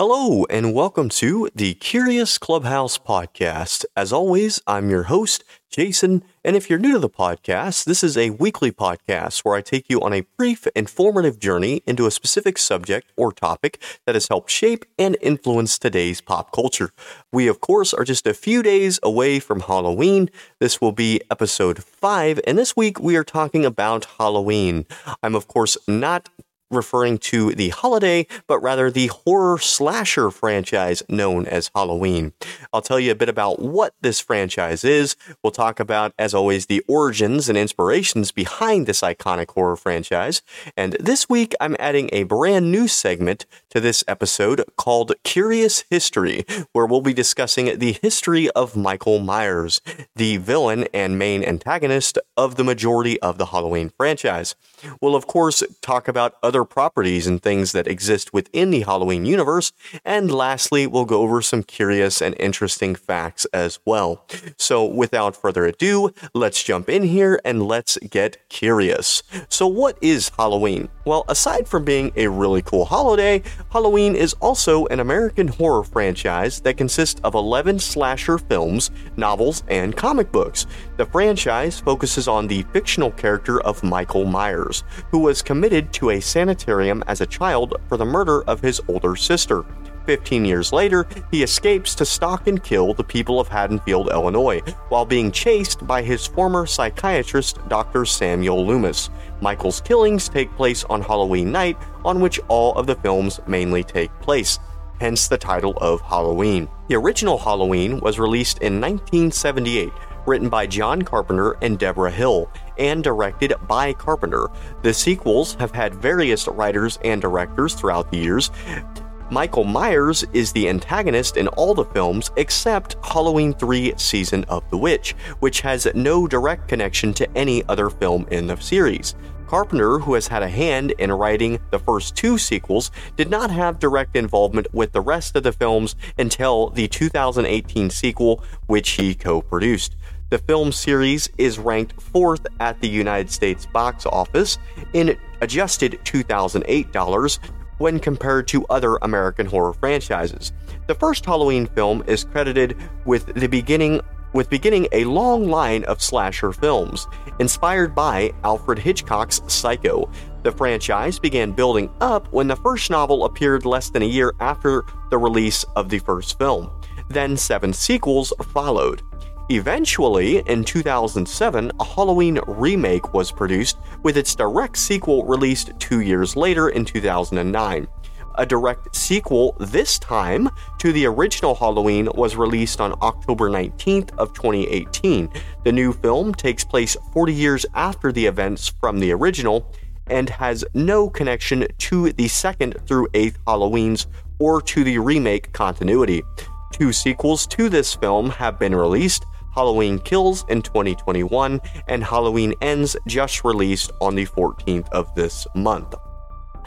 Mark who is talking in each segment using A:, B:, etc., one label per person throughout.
A: Hello, and welcome to the Curious Clubhouse podcast. As always, I'm your host, Jason, and if you're new to the podcast, this is a weekly podcast where I take you on a brief, informative journey into a specific subject or topic that has helped shape and influence today's pop culture. We, of course, are just a few days away from Halloween. This will be episode 5, and this week we are talking about Halloween. I'm, of course, not referring to the holiday, but rather the horror slasher franchise known as Halloween. I'll tell you a bit about what this franchise is. We'll talk about, as always, the origins and inspirations behind this iconic horror franchise. And this week, I'm adding a brand new segment to this episode called Curious History, where we'll be discussing the history of Michael Myers, the villain and main antagonist of the majority of the Halloween franchise. We'll, of course, talk about other properties and things that exist within the Halloween universe. And lastly, we'll go over some curious and interesting facts as well. So, without further ado, let's jump in here and let's get curious. So, what is Halloween? Well, aside from being a really cool holiday, Halloween is also an American horror franchise that consists of 11 slasher films, novels, and comic books. The franchise focuses on the fictional character of Michael Myers, who was committed to a sanitarium as a child for the murder of his older sister. 15 years later, he escapes to stalk and kill the people of Haddonfield, Illinois, while being chased by his former psychiatrist, Dr. Samuel Loomis. Michael's killings take place on Halloween night, on which all of the films mainly take place, hence the title of Halloween. The original Halloween was released in 1978 written by John Carpenter and Debra Hill, and directed by Carpenter. The sequels have had various writers and directors throughout the years. Michael Myers is the antagonist in all the films except Halloween 3 Season of the Witch, which has no direct connection to any other film in the series. Carpenter, who has had a hand in writing the first two sequels, did not have direct involvement with the rest of the films until the 2018 sequel, which he co produced. The film series is ranked fourth at the United States box office in adjusted 2008 dollars when compared to other American horror franchises. The first Halloween film is credited with the beginning with beginning a long line of slasher films, inspired by Alfred Hitchcock's Psycho. The franchise began building up when the first novel appeared less than a year after the release of the first film. Then seven sequels followed. Eventually, in 2007, a Halloween remake was produced, with its direct sequel released two years later in 2009. A direct sequel this time to the original Halloween was released on October 19th of 2018. The new film takes place 40 years after the events from the original and has no connection to the second through eighth Halloweens or to the remake continuity. Two sequels to this film have been released, Halloween Kills in 2021, and Halloween Ends just released on the 14th of this month.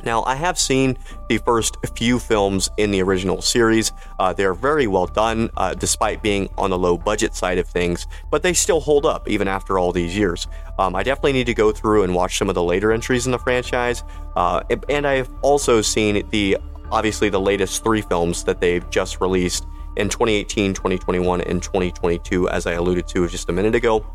A: Now, I have seen the first few films in the original series. Uh, they're very well done, uh, despite being on the low budget side of things, but they still hold up even after all these years. Um, I definitely need to go through and watch some of the later entries in the franchise. Uh, and I've also seen the obviously the latest three films that they've just released in 2018, 2021, and 2022, as I alluded to just a minute ago.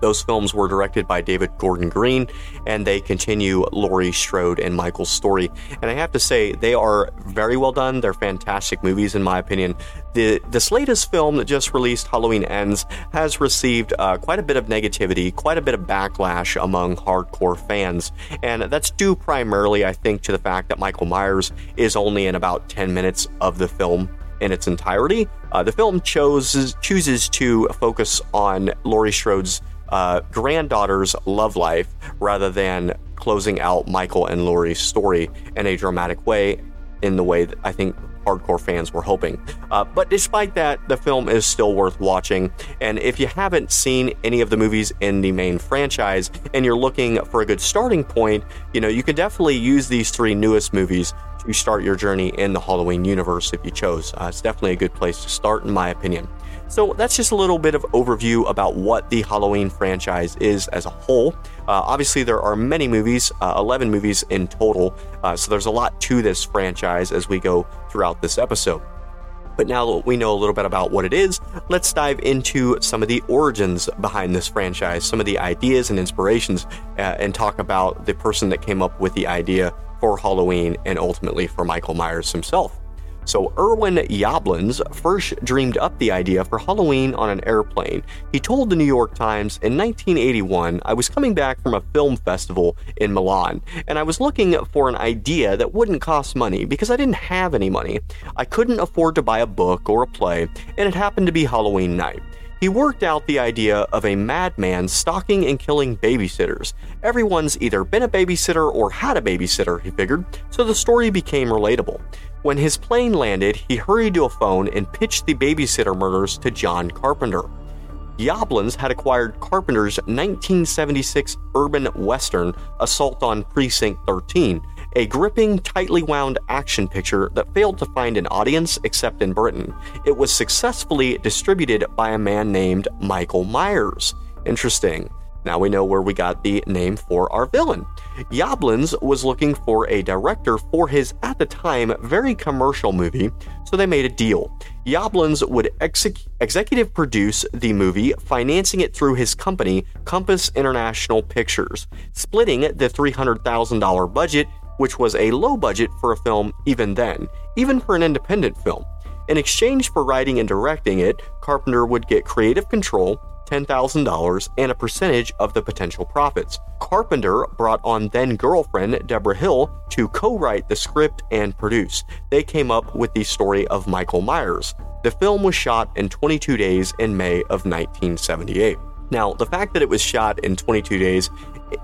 A: Those films were directed by David Gordon Green, and they continue Laurie Strode and Michael's story. And I have to say, they are very well done. They're fantastic movies, in my opinion. The this latest film that just released, Halloween Ends, has received uh, quite a bit of negativity, quite a bit of backlash among hardcore fans, and that's due primarily, I think, to the fact that Michael Myers is only in about 10 minutes of the film in its entirety. Uh, the film chose, chooses to focus on Laurie Strode's uh, granddaughter's love life rather than closing out Michael and Laurie's story in a dramatic way, in the way that I think hardcore fans were hoping. Uh, but despite that, the film is still worth watching. And if you haven't seen any of the movies in the main franchise and you're looking for a good starting point, you know, you can definitely use these three newest movies to start your journey in the Halloween universe if you chose. Uh, it's definitely a good place to start, in my opinion. So that's just a little bit of overview about what the Halloween franchise is as a whole. Uh, obviously, there are many movies, uh, 11 movies in total, uh, so there's a lot to this franchise as we go throughout this episode. But now that we know a little bit about what it is, let's dive into some of the origins behind this franchise, some of the ideas and inspirations, uh, and talk about the person that came up with the idea for Halloween and ultimately for Michael Myers himself. So, Irwin Yablans first dreamed up the idea for Halloween on an airplane. He told the New York Times in 1981 I was coming back from a film festival in Milan, and I was looking for an idea that wouldn't cost money because I didn't have any money. I couldn't afford to buy a book or a play, and it happened to be Halloween night. He worked out the idea of a madman stalking and killing babysitters. Everyone's either been a babysitter or had a babysitter, he figured, so the story became relatable. When his plane landed, he hurried to a phone and pitched the babysitter murders to John Carpenter. Yablans had acquired Carpenter's 1976 urban western, Assault on Precinct 13, a gripping, tightly wound action picture that failed to find an audience except in Britain. It was successfully distributed by a man named Michael Myers. Interesting. Now we know where we got the name for our villain. Yablans was looking for a director for his, at the time, very commercial movie, so they made a deal. Yablans would exec- executive produce the movie, financing it through his company, Compass International Pictures, splitting the $300,000 budget, which was a low budget for a film even then, even for an independent film. In exchange for writing and directing it, Carpenter would get creative control, $10,000 and a percentage of the potential profits. Carpenter brought on then girlfriend Debra Hill to co write the script and produce. They came up with the story of Michael Myers. The film was shot in 22 days in May of 1978. Now, the fact that it was shot in 22 days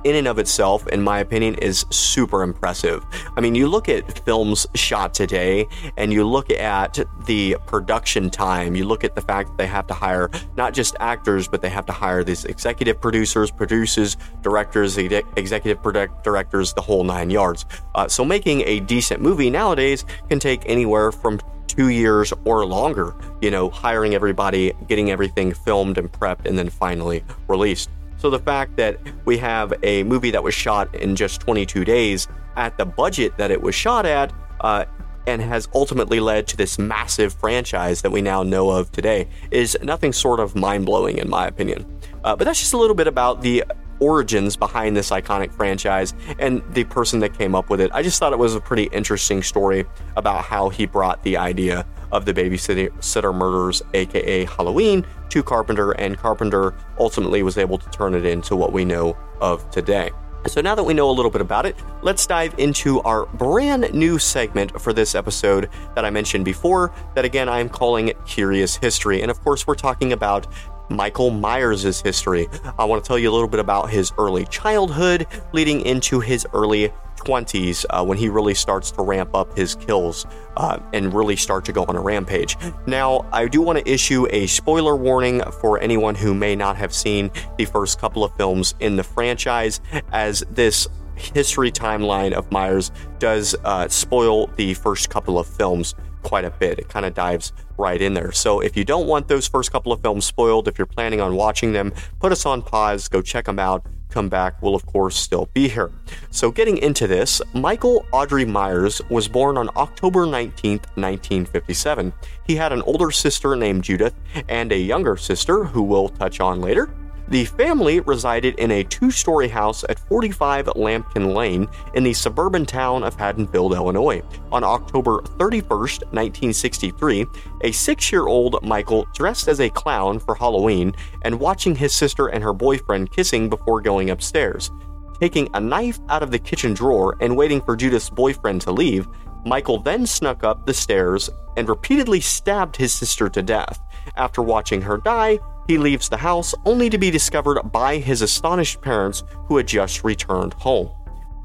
A: in and of itself, in my opinion, is super impressive. I mean, you look at films shot today and you look at the production time, you look at the fact that they have to hire not just actors, but they have to hire these executive producers, producers, directors, executive product directors, the whole nine yards. Uh, so making a decent movie nowadays can take anywhere from two years or longer, you know, hiring everybody, getting everything filmed and prepped, and then finally released. So the fact that we have a movie that was shot in just 22 days at the budget that it was shot at, uh, and has ultimately led to this massive franchise that we now know of today is nothing sort of mind blowing, in my opinion. Uh, but that's just a little bit about the origins behind this iconic franchise and the person that came up with it. I just thought it was a pretty interesting story about how he brought the idea of the babysitter murders, aka Halloween, to Carpenter, and Carpenter ultimately was able to turn it into what we know of today. So now that we know a little bit about it, let's dive into our brand new segment for this episode that I mentioned before, that again I'm calling Curious History. And of course, we're talking about Michael Myers' history. I want to tell you a little bit about his early childhood leading into his early 20s uh, when he really starts to ramp up his kills uh, and really start to go on a rampage. Now, I do want to issue a spoiler warning for anyone who may not have seen the first couple of films in the franchise, as this history timeline of Myers does uh, spoil the first couple of films quite a bit. It kind of dives right in there. So if you don't want those first couple of films spoiled, if you're planning on watching them, put us on pause, go check them out. Come back, we'll of course still be here. So, getting into this, Michael Audrey Myers was born on October 19, 1957. He had an older sister named Judith and a younger sister who we'll touch on later. The family resided in a two story house at 45 Lambkin Lane in the suburban town of Haddonfield, Illinois. On October 31, 1963, a six year old Michael dressed as a clown for Halloween and watching his sister and her boyfriend kissing before going upstairs. Taking a knife out of the kitchen drawer and waiting for Judith's boyfriend to leave, Michael then snuck up the stairs and repeatedly stabbed his sister to death. After watching her die, he leaves the house only to be discovered by his astonished parents who had just returned home.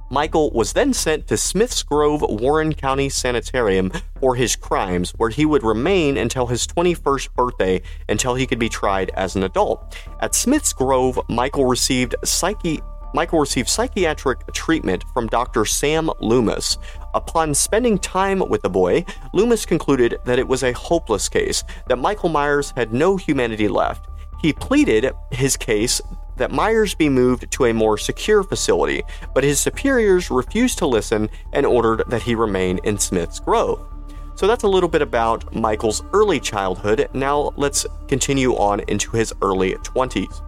A: Michael was then sent to Smiths Grove Warren County Sanitarium for his crimes, where he would remain until his 21st birthday until he could be tried as an adult. At Smiths Grove, Michael received psyche Michael received psychiatric treatment from Dr. Sam Loomis, Upon spending time with the boy, Loomis concluded that it was a hopeless case, that Michael Myers had no humanity left. He pleaded his case that Myers be moved to a more secure facility, but his superiors refused to listen and ordered that he remain in Smith's Grove. So that's a little bit about Michael's early childhood. Now let's continue on into his early 20s.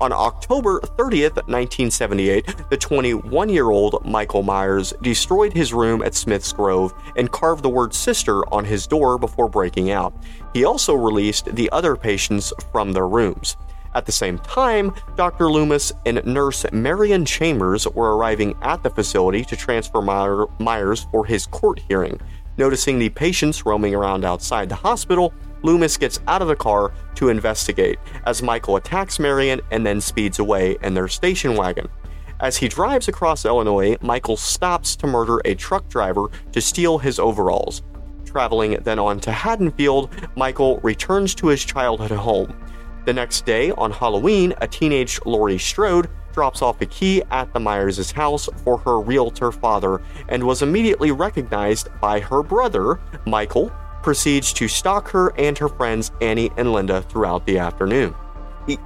A: On October 30th, 1978, the 21 year old Michael Myers destroyed his room at Smith's Grove and carved the word sister on his door before breaking out. He also released the other patients from their rooms. At the same time, Dr. Loomis and nurse Marion Chambers were arriving at the facility to transfer Myers for his court hearing. Noticing the patients roaming around outside the hospital, Loomis gets out of the car to investigate as Michael attacks Marion and then speeds away in their station wagon. As he drives across Illinois, Michael stops to murder a truck driver to steal his overalls. Traveling then on to Haddonfield, Michael returns to his childhood home. The next day, on Halloween, a teenage Laurie Strode drops off a key at the Myers' house for her realtor father and was immediately recognized by her brother, Michael, proceeds to stalk her and her friends Annie and Linda throughout the afternoon. He,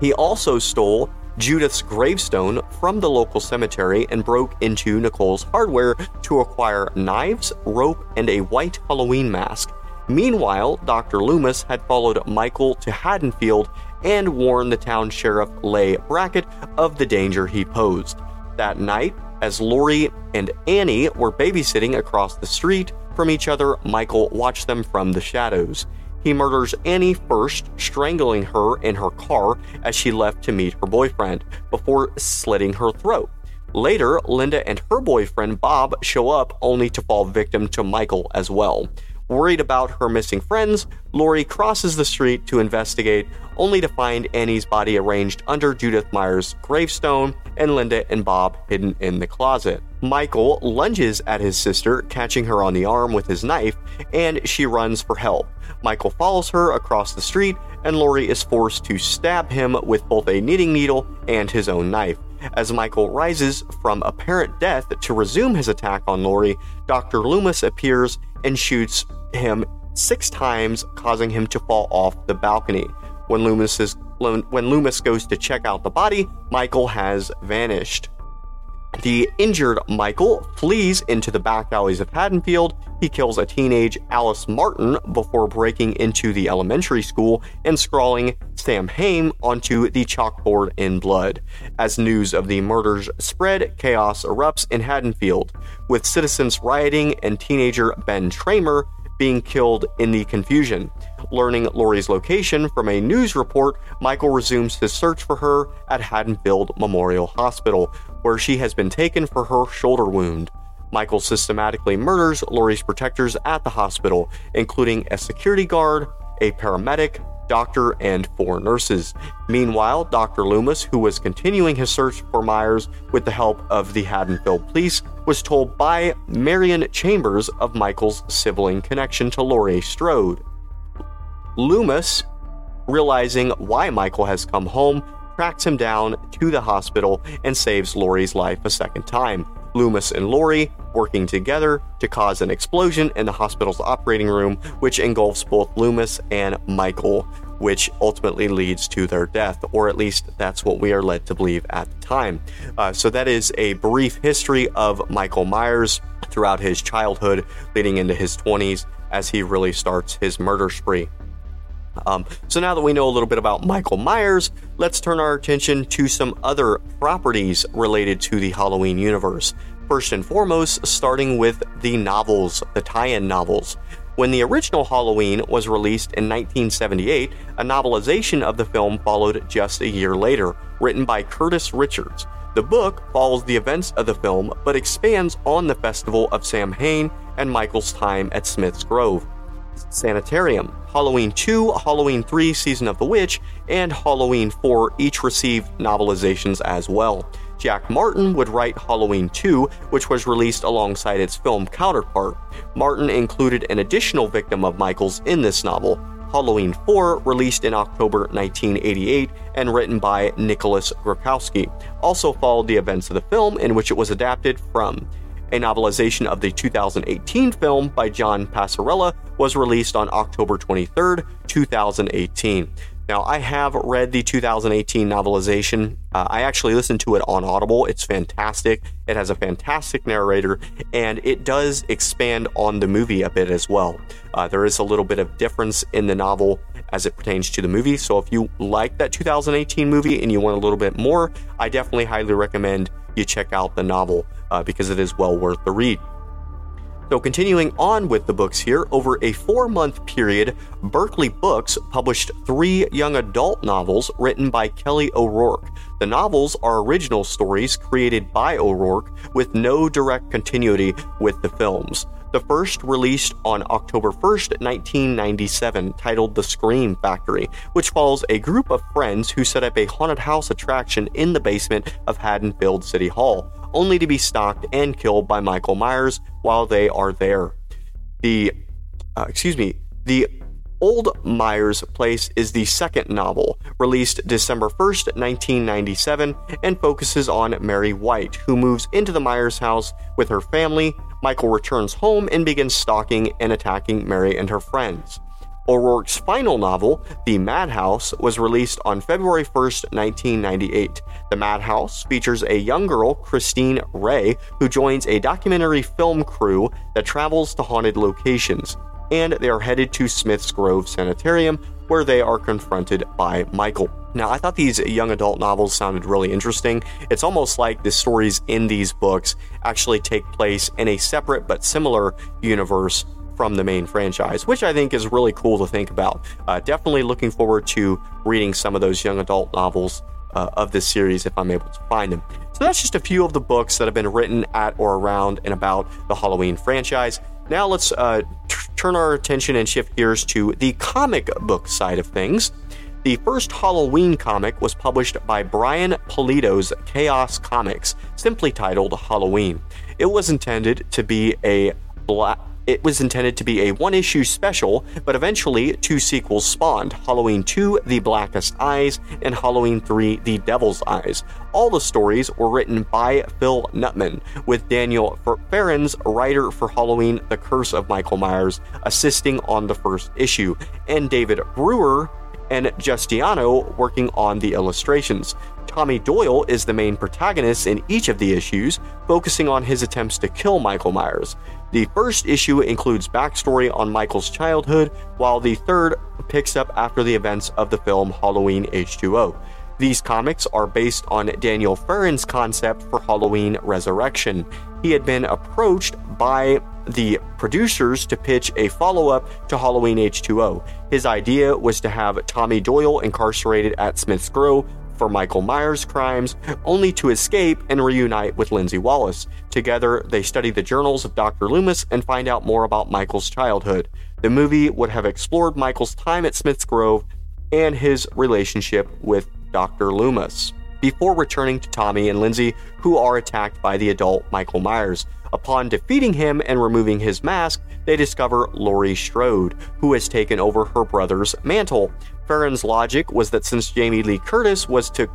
A: he also stole Judith's gravestone from the local cemetery and broke into Nicole's hardware to acquire knives, rope, and a white Halloween mask. Meanwhile, Dr. Loomis had followed Michael to Haddonfield and warned the town sheriff, Leigh Brackett, of the danger he posed. That night, as Laurie and Annie were babysitting across the street, from each other, Michael watched them from the shadows. He murders Annie first, strangling her in her car as she left to meet her boyfriend, before slitting her throat. Later, Linda and her boyfriend Bob show up only to fall victim to Michael as well. Worried about her missing friends, Laurie crosses the street to investigate, only to find Annie's body arranged under Judith Myers' gravestone and Linda and Bob hidden in the closet. Michael lunges at his sister, catching her on the arm with his knife, and she runs for help. Michael follows her across the street, and Laurie is forced to stab him with both a knitting needle and his own knife. As Michael rises from apparent death to resume his attack on Laurie, Dr. Loomis appears and shoots him six times, causing him to fall off the balcony. When Loomis, is, when Loomis goes to check out the body, Michael has vanished. The injured Michael flees into the back alleys of Haddonfield. He kills a teenage Alice Martin before breaking into the elementary school and scrawling Samhain onto the chalkboard in blood. As news of the murders spread, chaos erupts in Haddonfield, with citizens rioting and teenager Ben Tramer being killed in the confusion. Learning Laurie's location from a news report, Michael resumes his search for her at Haddonfield Memorial Hospital, where she has been taken for her shoulder wound. Michael systematically murders Laurie's protectors at the hospital, including a security guard, a paramedic, doctor, and four nurses. Meanwhile, Dr. Loomis, who was continuing his search for Myers with the help of the Haddonfield police, was told by Marion Chambers of Michael's sibling connection to Laurie Strode. Loomis, realizing why Michael has come home, tracks him down to the hospital and saves Laurie's life a second time. Loomis and Laurie working together to cause an explosion in the hospital's operating room, which engulfs both Loomis and Michael, which ultimately leads to their death, or at least that's what we are led to believe at the time. Uh, so, that is a brief history of Michael Myers throughout his childhood, leading into his 20s as he really starts his murder spree. Um, so now that we know a little bit about Michael Myers, let's turn our attention to some other properties related to the Halloween universe. First and foremost, starting with the novels, the tie in novels. When the original Halloween was released in 1978, a novelization of the film followed just a year later, written by Curtis Richards. The book follows the events of the film but expands on the festival of Sam Samhain and Michael's time at Smith's Grove. Sanitarium. Halloween 2, Halloween 3, Season of the Witch, and Halloween 4 each received novelizations as well. Jack Martin would write Halloween 2, which was released alongside its film counterpart. Martin included an additional victim of Michael's in this novel, Halloween 4, released in October 1988 and written by Nicholas Grabowski, also followed the events of the film in which it was adapted from a novelization of the 2018 film by John Passarella, was released on October 23, 2018. Now, I have read the 2018 novelization. Uh, I actually listened to it on Audible. It's fantastic. It has a fantastic narrator, and it does expand on the movie a bit as well. Uh, there is a little bit of difference in the novel as it pertains to the movie. So, if you like that 2018 movie and you want a little bit more, I definitely highly recommend you check out the novel uh, because it is well worth the read. So, continuing on with the books here, over a four month period, Berkley Books published three young adult novels written by Kelly O'Rourke. The novels are original stories created by O'Rourke with no direct continuity with the films. The first released on October 1st, 1997, titled The Scream Factory, which follows a group of friends who set up a haunted house attraction in the basement of Haddonfield City Hall only to be stalked and killed by Michael Myers while they are there. The, uh, excuse me, the Old Myers Place is the second novel, released December 1st, 1997, and focuses on Mary White, who moves into the Myers house with her family. Michael returns home and begins stalking and attacking Mary and her friends. O'Rourke's final novel, The Madhouse, was released on February 1, 1998. The Madhouse features a young girl, Christine Ray, who joins a documentary film crew that travels to haunted locations, and they are headed to Smith's Grove Sanitarium, where they are confronted by Michael. Now, I thought these young adult novels sounded really interesting. It's almost like the stories in these books actually take place in a separate but similar universe from the main franchise, which I think is really cool to think about. Uh, definitely looking forward to reading some of those young adult novels uh, of this series if I'm able to find them. So that's just a few of the books that have been written at or around and about the Halloween franchise. Now let's uh, t- turn our attention and shift gears to the comic book side of things. The first Halloween comic was published by Brian Pulido's Chaos Comics, simply titled Halloween. It was intended to be a black it was intended to be a one issue special, but eventually two sequels spawned Halloween 2, The Blackest Eyes, and Halloween 3, The Devil's Eyes. All the stories were written by Phil Nutman, with Daniel Farrands, writer for Halloween The Curse of Michael Myers, assisting on the first issue, and David Brewer and Justiano working on the illustrations. Tommy Doyle is the main protagonist in each of the issues, focusing on his attempts to kill Michael Myers. The first issue includes backstory on Michael's childhood, while the third picks up after the events of the film Halloween H2O. These comics are based on Daniel Farrands' concept for Halloween Resurrection. He had been approached by the producers to pitch a follow up to Halloween H2O. His idea was to have Tommy Doyle incarcerated at Smith's Grove for Michael Myers' crimes, only to escape and reunite with Lindsay Wallace. Together, they study the journals of Dr. Loomis and find out more about Michael's childhood. The movie would have explored Michael's time at Smith's Grove and his relationship with Dr. Loomis, before returning to Tommy and Lindsay, who are attacked by the adult Michael Myers. Upon defeating him and removing his mask, they discover Laurie Strode, who has taken over her brother's mantle. Farrands' logic was that since Jamie Lee Curtis was to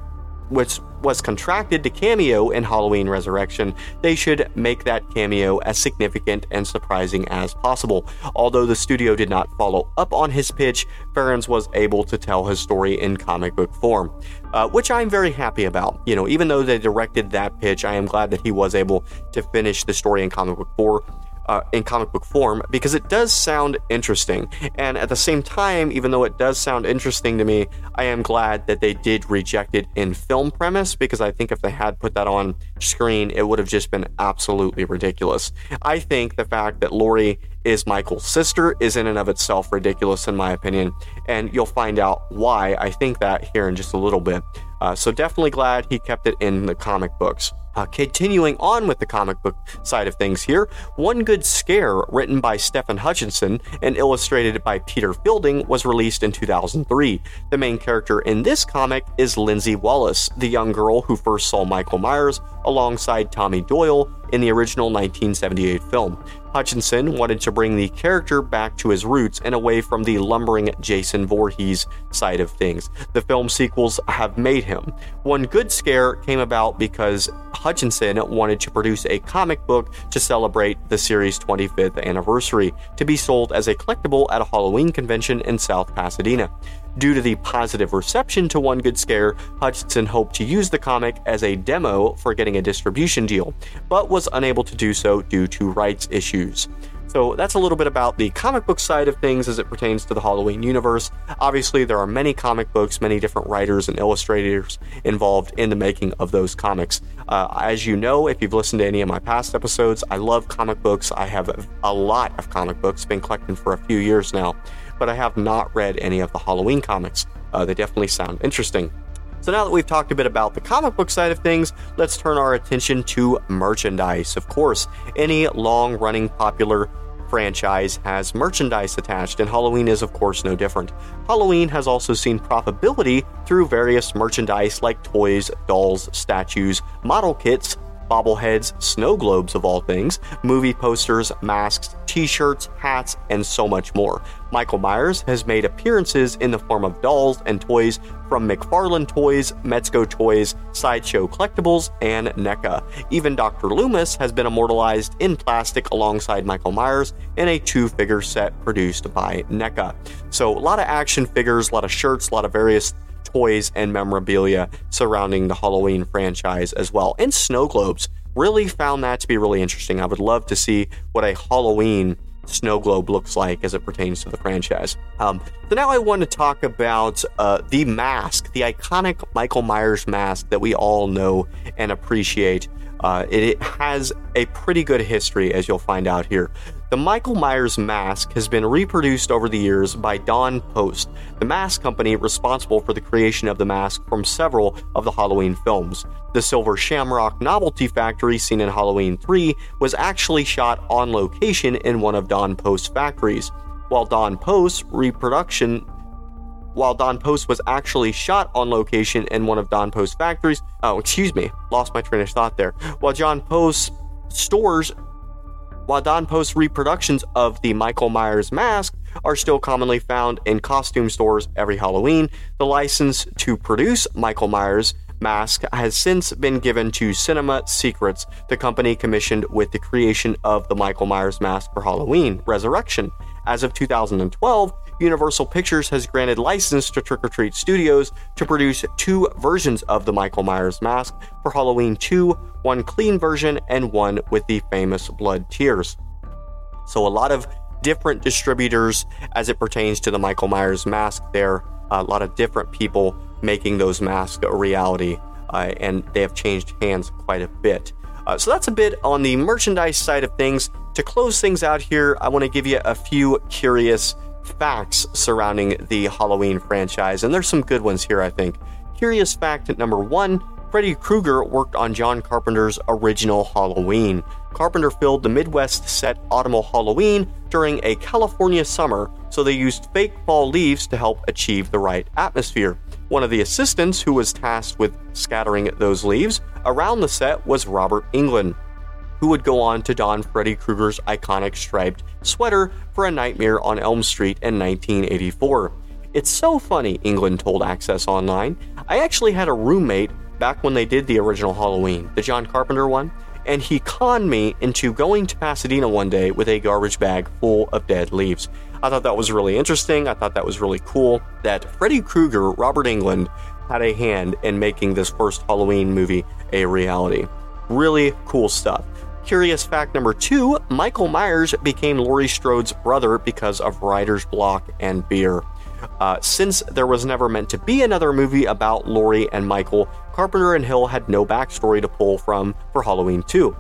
A: which was contracted to cameo in Halloween Resurrection, they should make that cameo as significant and surprising as possible. Although the studio did not follow up on his pitch, Farrands was able to tell his story in comic book form, uh, which I'm very happy about. You know, even though they directed that pitch, I am glad that he was able to finish the story in comic book form uh, in comic book form because it does sound interesting. And at the same time, even though it does sound interesting to me, I am glad that they did reject it in film premise because I think if they had put that on screen, it would have just been absolutely ridiculous. I think the fact that Laurie is Michael's sister is in and of itself ridiculous, in my opinion. And you'll find out why I think that here in just a little bit. Uh, so definitely glad he kept it in the comic books. Uh, continuing on with the comic book side of things here, One Good Scare, written by Stephen Hutchinson and illustrated by Peter Fielding, was released in 2003. The main character in this comic is Lindsay Wallace, the young girl who first saw Michael Myers alongside Tommy Doyle in the original 1978 film. Hutchinson wanted to bring the character back to his roots and away from the lumbering Jason Voorhees side of things. The film sequels have made him. One good scare came about because Hutchinson wanted to produce a comic book to celebrate the series' 25th anniversary to be sold as a collectible at a Halloween convention in South Pasadena. Due to the positive reception to One Good Scare, Hutchinson hoped to use the comic as a demo for getting a distribution deal, but was unable to do so due to rights issues. So that's a little bit about the comic book side of things as it pertains to the Halloween universe. Obviously, there are many comic books, many different writers and illustrators involved in the making of those comics. Uh, as you know, if you've listened to any of my past episodes, I love comic books. I have a lot of comic books, been collecting for a few years now but I have not read any of the Halloween comics. Uh, they definitely sound interesting. So now that we've talked a bit about the comic book side of things, let's turn our attention to merchandise. Of course, any long running popular franchise has merchandise attached, and Halloween is, of course, no different. Halloween has also seen profitability through various merchandise like toys, dolls, statues, model kits, bobbleheads, snow globes of all things, movie posters, masks, t shirts, hats, and so much more. Michael Myers has made appearances in the form of dolls and toys from McFarlane Toys, Mezco Toys, Sideshow Collectibles, and NECA. Even Dr. Loomis has been immortalized in plastic alongside Michael Myers in a two figure set produced by NECA. So, a lot of action figures, a lot of shirts, a lot of various toys and memorabilia surrounding the Halloween franchise as well. And snow globes. Really found that to be really interesting. I would love to see what a Halloween snow globe looks like as it pertains to the franchise. Um, so now I want to talk about uh, the mask, the iconic Michael Myers mask that we all know and appreciate. Uh, it, it has a pretty good history, as you'll find out here. The Michael Myers mask has been reproduced over the years by Don Post, the mask company responsible for the creation of the mask from several of the Halloween films. The Silver Shamrock Novelty Factory, seen in Halloween 3, was actually shot on location in one of Don Post's factories. While Don Post's reproduction while Don Post was actually shot on location in one of Don Post's factories. Oh, excuse me, lost my train of thought there. While John Post's stores while Don Post reproductions of the Michael Myers mask are still commonly found in costume stores every Halloween, the license to produce Michael Myers mask has since been given to Cinema Secrets, the company commissioned with the creation of the Michael Myers mask for Halloween Resurrection. As of 2012, Universal Pictures has granted license to Trick or Treat Studios to produce two versions of the Michael Myers mask for Halloween 2, one clean version and one with the famous blood tears. So, a lot of different distributors as it pertains to the Michael Myers mask there. A lot of different people making those masks a reality, uh, and they have changed hands quite a bit. Uh, so that's a bit on the merchandise side of things. To close things out here, I want to give you a few curious facts surrounding the Halloween franchise, and there's some good ones here, I think. Curious fact number one Freddy Krueger worked on John Carpenter's original Halloween. Carpenter filmed the Midwest set Autumnal Halloween during a California summer, so they used fake fall leaves to help achieve the right atmosphere. One of the assistants who was tasked with scattering those leaves around the set was Robert Englund who would go on to don Freddy Krueger's iconic striped sweater for A Nightmare on Elm Street in 1984. It's so funny, Englund told Access Online. I actually had a roommate back when they did the original Halloween, the John Carpenter one, and he conned me into going to Pasadena one day with a garbage bag full of dead leaves. I thought that was really interesting. I thought that was really cool that Freddy Krueger, Robert Englund, had a hand in making this first Halloween movie a reality. Really cool stuff. Curious fact number two Michael Myers became Laurie Strode's brother because of writer's block and beer. Uh, since there was never meant to be another movie about Laurie and Michael, Carpenter and Hill had no backstory to pull from for Halloween 2.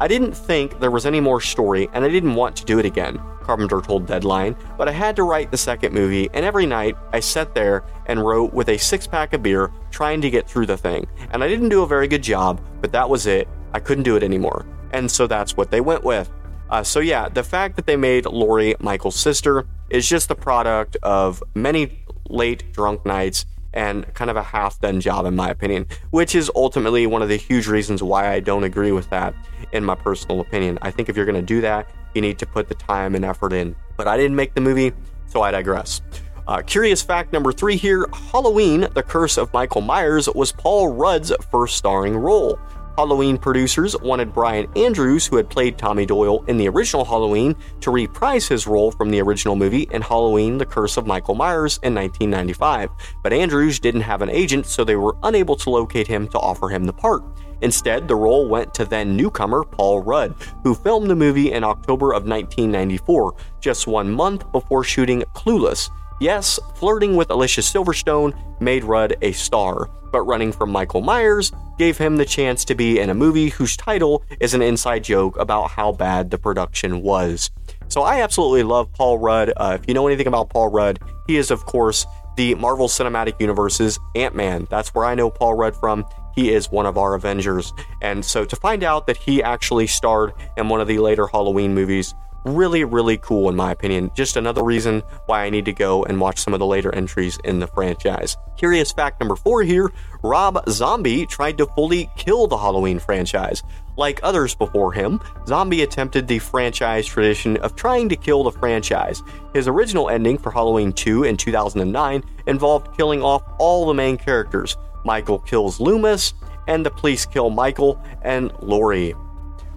A: I didn't think there was any more story, and I didn't want to do it again, Carpenter told Deadline, but I had to write the second movie, and every night I sat there and wrote with a six pack of beer, trying to get through the thing. And I didn't do a very good job, but that was it. I couldn't do it anymore and so that's what they went with. Uh, so yeah, the fact that they made Laurie Michael's sister is just the product of many late drunk nights and kind of a half done job, in my opinion, which is ultimately one of the huge reasons why I don't agree with that, in my personal opinion. I think if you're going to do that, you need to put the time and effort in. But I didn't make the movie, so I digress. Uh, curious fact number three here Halloween, The Curse of Michael Myers, was Paul Rudd's first starring role. Halloween producers wanted Brian Andrews, who had played Tommy Doyle in the original Halloween, to reprise his role from the original movie in Halloween The Curse of Michael Myers in 1995. But Andrews didn't have an agent, so they were unable to locate him to offer him the part. Instead, the role went to then newcomer Paul Rudd, who filmed the movie in October of 1994, just one month before shooting Clueless. Yes, flirting with Alicia Silverstone made Rudd a star, but running from Michael Myers gave him the chance to be in a movie whose title is an inside joke about how bad the production was. So I absolutely love Paul Rudd. Uh, if you know anything about Paul Rudd, he is, of course, the Marvel Cinematic Universe's Ant Man. That's where I know Paul Rudd from. He is one of our Avengers. And so to find out that he actually starred in one of the later Halloween movies really, really cool in my opinion. Just another reason why I need to go and watch some of the later entries in the franchise. Curious fact number four here Rob Zombie tried to fully kill the Halloween franchise. Like others before him, Zombie attempted the franchise tradition of trying to kill the franchise. His original ending for Halloween 2 in 2009 involved killing off all the main characters. Michael kills Loomis, and the police kill Michael and Laurie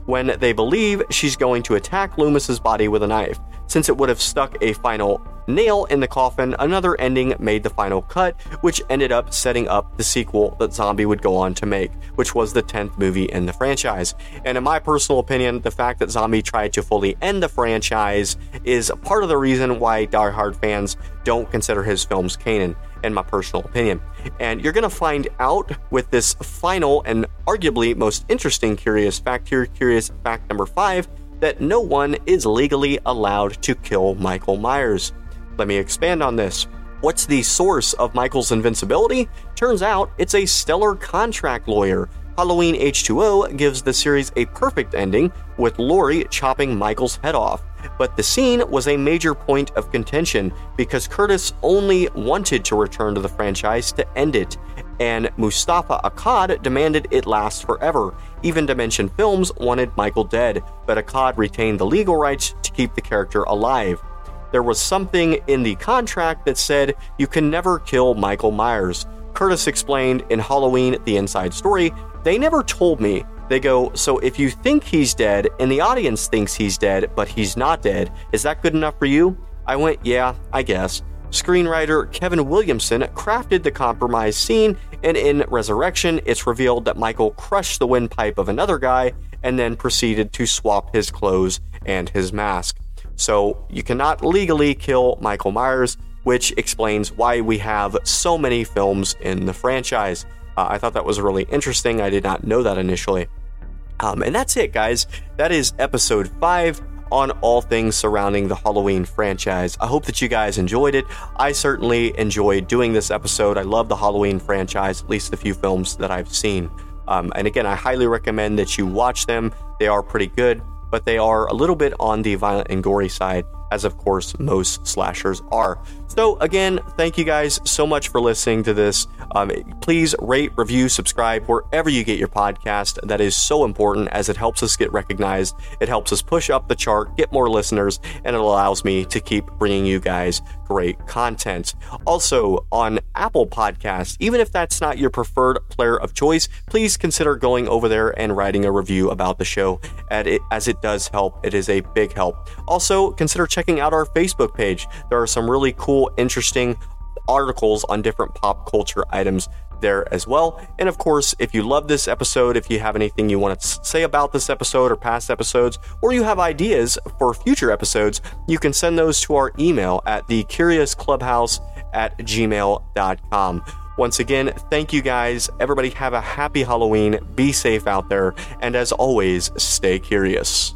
A: when they believe she's going to attack Loomis's body with a knife. Since it would have stuck a final nail in the coffin, another ending made the final cut, which ended up setting up the sequel that Zombie would go on to make, which was the 10th movie in the franchise. And in my personal opinion, the fact that Zombie tried to fully end the franchise is part of the reason why Die Hard fans don't consider his films canon in my personal opinion. And you're going to find out with this final and arguably most interesting curious fact here, curious fact number five, that no one is legally allowed to kill Michael Myers. Let me expand on this. What's the source of Michael's invincibility? Turns out it's a stellar contract lawyer. Halloween H2O gives the series a perfect ending, with Laurie chopping Michael's head off. But the scene was a major point of contention because Curtis only wanted to return to the franchise to end it, and Moustapha Akkad demanded it last forever. Even Dimension Films wanted Michael dead, but Akkad retained the legal rights to keep the character alive. There was something in the contract that said you can never kill Michael Myers. Curtis explained in Halloween The Inside Story, they never told me they go, So if you think he's dead and the audience thinks he's dead, but he's not dead, is that good enough for you? I went, Yeah, I guess. Screenwriter Kevin Williamson crafted the compromise scene, and in Resurrection, it's revealed that Michael crushed the windpipe of another guy and then proceeded to swap his clothes and his mask. So you cannot legally kill Michael Myers, which explains why we have so many films in the franchise. Uh, I thought that was really interesting. I did not know that initially. Um, and that's it, guys. That is episode five on all things surrounding the Halloween franchise. I hope that you guys enjoyed it. I certainly enjoyed doing this episode. I love the Halloween franchise, at least the few films that I've seen. Um, and again, I highly recommend that you watch them. They are pretty good, but they are a little bit on the violent and gory side as of course most slashers are. So, again, thank you guys so much for listening to this. Um, please rate, review, subscribe wherever you get your podcast. That is so important as it helps us get recognized. It helps us push up the chart, get more listeners, and it allows me to keep bringing you guys great content. Also, on Apple Podcasts, even if that's not your preferred player of choice, please consider going over there and writing a review about the show, And as it does help. It is a big help. Also, consider checking out our Facebook page. There are some really cool, interesting articles on different pop culture items there as well. And of course, if you love this episode, if you have anything you want to say about this episode or past episodes, or you have ideas for future episodes, you can send those to our email at thecuriousclubhouse at gmail.com. Once again, thank you guys. Everybody have a happy Halloween. Be safe out there. And as always, stay curious.